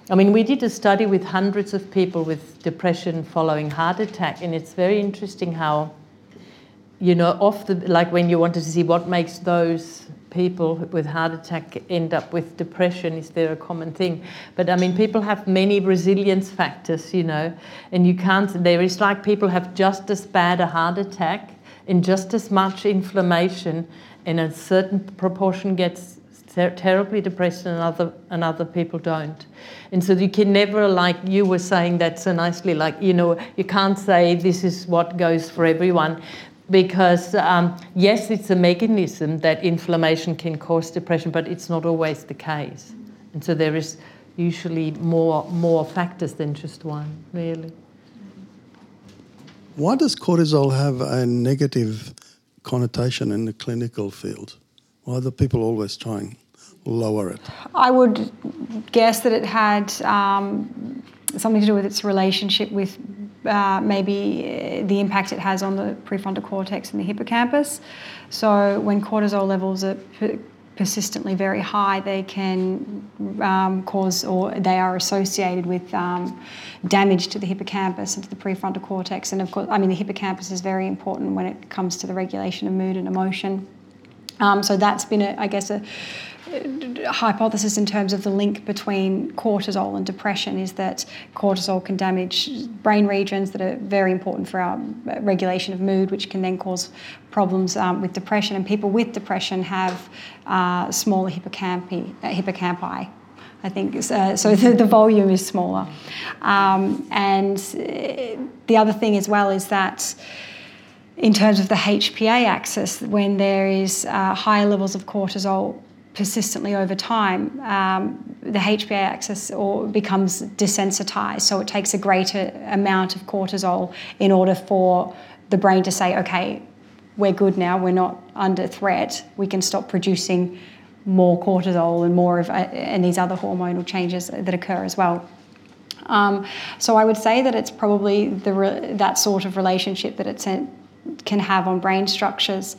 I mean, we did a study with hundreds of people with depression following heart attack, and it's very interesting how you know, off the like when you wanted to see what makes those people with heart attack end up with depression is there a common thing? But i mean people have many resilience factors you know and you can't there is like people have just as bad a heart attack and just as much inflammation and a certain proportion gets ter- terribly depressed and other and other people don't and so you can never like you were saying that so nicely like you know you can't say this is what goes for everyone because um, yes, it's a mechanism that inflammation can cause depression, but it's not always the case. And so there is usually more more factors than just one, really. Why does cortisol have a negative connotation in the clinical field? Why are the people always trying lower it? I would guess that it had um, something to do with its relationship with uh, maybe uh, the impact it has on the prefrontal cortex and the hippocampus. So when cortisol levels are persistently very high, they can um, cause or they are associated with um, damage to the hippocampus and to the prefrontal cortex. And of course, I mean, the hippocampus is very important when it comes to the regulation of mood and emotion. Um, so that's been, a, I guess, a hypothesis in terms of the link between cortisol and depression is that cortisol can damage brain regions that are very important for our regulation of mood, which can then cause problems um, with depression. And people with depression have uh, smaller hippocampi, uh, hippocampi. I think uh, so. The, the, volume is smaller, um, and uh, the other thing as well is that in terms of the HPA axis, when there is uh, higher levels of cortisol persistently over time, um, the HPA axis or becomes desensitized. So it takes a greater amount of cortisol in order for the brain to say, okay, we're good now, we're not under threat, we can stop producing more cortisol and more of uh, and these other hormonal changes that occur as well. Um, so I would say that it's probably the re- that sort of relationship that it can have on brain structures.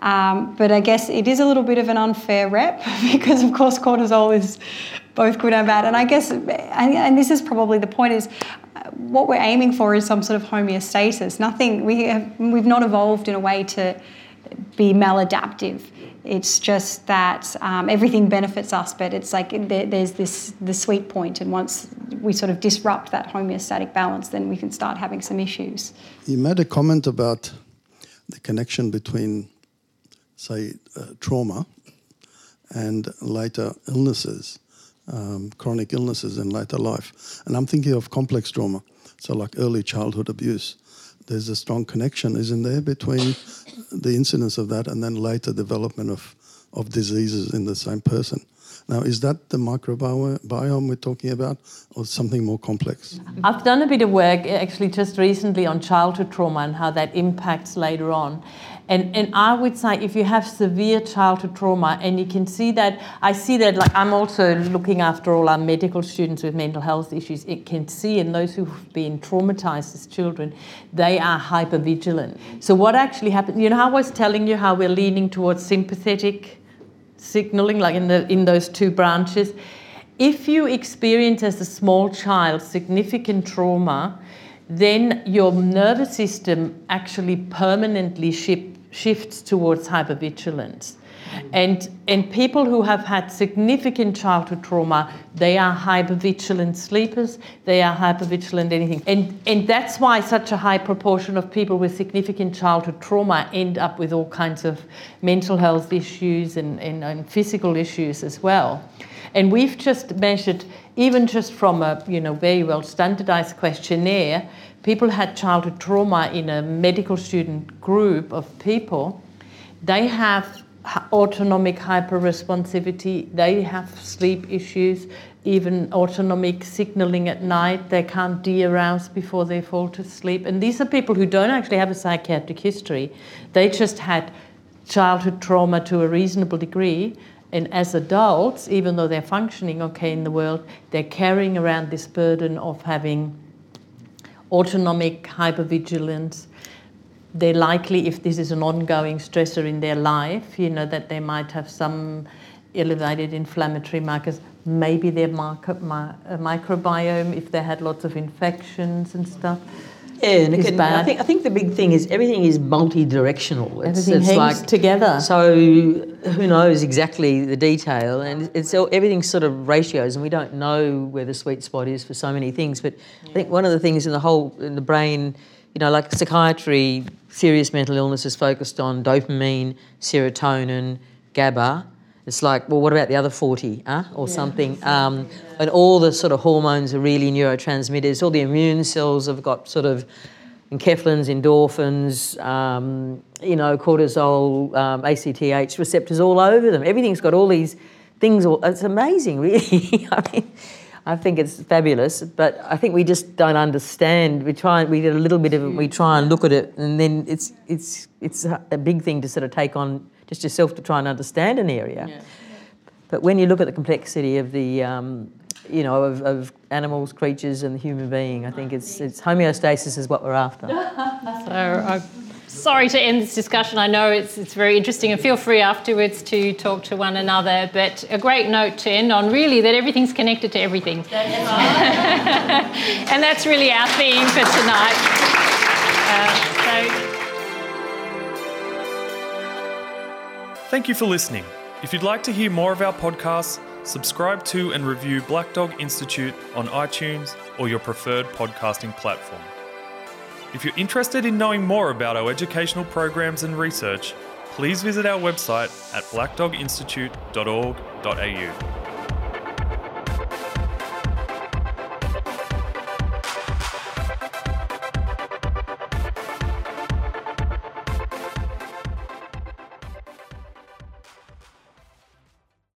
Um, but I guess it is a little bit of an unfair rep because, of course, cortisol is both good and bad. And I guess, and, and this is probably the point, is uh, what we're aiming for is some sort of homeostasis. Nothing we have, we've not evolved in a way to be maladaptive. It's just that um, everything benefits us, but it's like there, there's this the sweet point, and once we sort of disrupt that homeostatic balance, then we can start having some issues. You made a comment about the connection between say, uh, trauma and later illnesses, um, chronic illnesses in later life. And I'm thinking of complex trauma, so like early childhood abuse. There's a strong connection, isn't there, between the incidence of that and then later development of, of diseases in the same person. Now, is that the microbiome we're talking about, or something more complex? I've done a bit of work actually just recently on childhood trauma and how that impacts later on. And, and I would say if you have severe childhood trauma, and you can see that, I see that, like I'm also looking after all our medical students with mental health issues, it can see in those who've been traumatized as children, they are hyper vigilant. So, what actually happened, you know, I was telling you how we're leaning towards sympathetic signaling, like in, the, in those two branches. If you experience as a small child significant trauma, then your nervous system actually permanently ship, shifts towards hypervigilance. And, and people who have had significant childhood trauma, they are hypervigilant sleepers, they are hypervigilant anything. And, and that's why such a high proportion of people with significant childhood trauma end up with all kinds of mental health issues and, and, and physical issues as well. And we've just measured, even just from a you know, very well standardized questionnaire, people had childhood trauma in a medical student group of people. They have autonomic hyperresponsivity, they have sleep issues, even autonomic signaling at night. They can't de arouse before they fall to sleep. And these are people who don't actually have a psychiatric history, they just had childhood trauma to a reasonable degree. And as adults, even though they're functioning okay in the world, they're carrying around this burden of having autonomic hypervigilance, they're likely, if this is an ongoing stressor in their life, you know, that they might have some elevated inflammatory markers, maybe their microbiome, if they had lots of infections and stuff. Yeah, and it is can, bad. I think I think the big thing is everything is multi-directional. It's, Everything it's hangs like together. So who knows exactly the detail, and it's all, everything's sort of ratios, and we don't know where the sweet spot is for so many things. But I think one of the things in the whole in the brain, you know, like psychiatry, serious mental illness is focused on dopamine, serotonin, GABA. It's like, well, what about the other 40, huh? or something? Um, and all the sort of hormones are really neurotransmitters. All the immune cells have got sort of enkephalins, endorphins, um, you know, cortisol, um, ACTH receptors all over them. Everything's got all these things. All, it's amazing, really. I mean, I think it's fabulous, but I think we just don't understand. We try, and we get a little bit of it. We try and look at it, and then it's it's it's a big thing to sort of take on just yourself to try and understand an area. But when you look at the complexity of the, um, you know, of, of animals, creatures, and the human being, I think it's it's homeostasis is what we're after. So I'm sorry to end this discussion. I know it's, it's very interesting, and feel free afterwards to talk to one another. But a great note to end on really that everything's connected to everything. and that's really our theme for tonight. Uh, so Thank you for listening. If you'd like to hear more of our podcasts, subscribe to and review Black Dog Institute on iTunes or your preferred podcasting platform. If you're interested in knowing more about our educational programs and research, please visit our website at blackdoginstitute.org.au.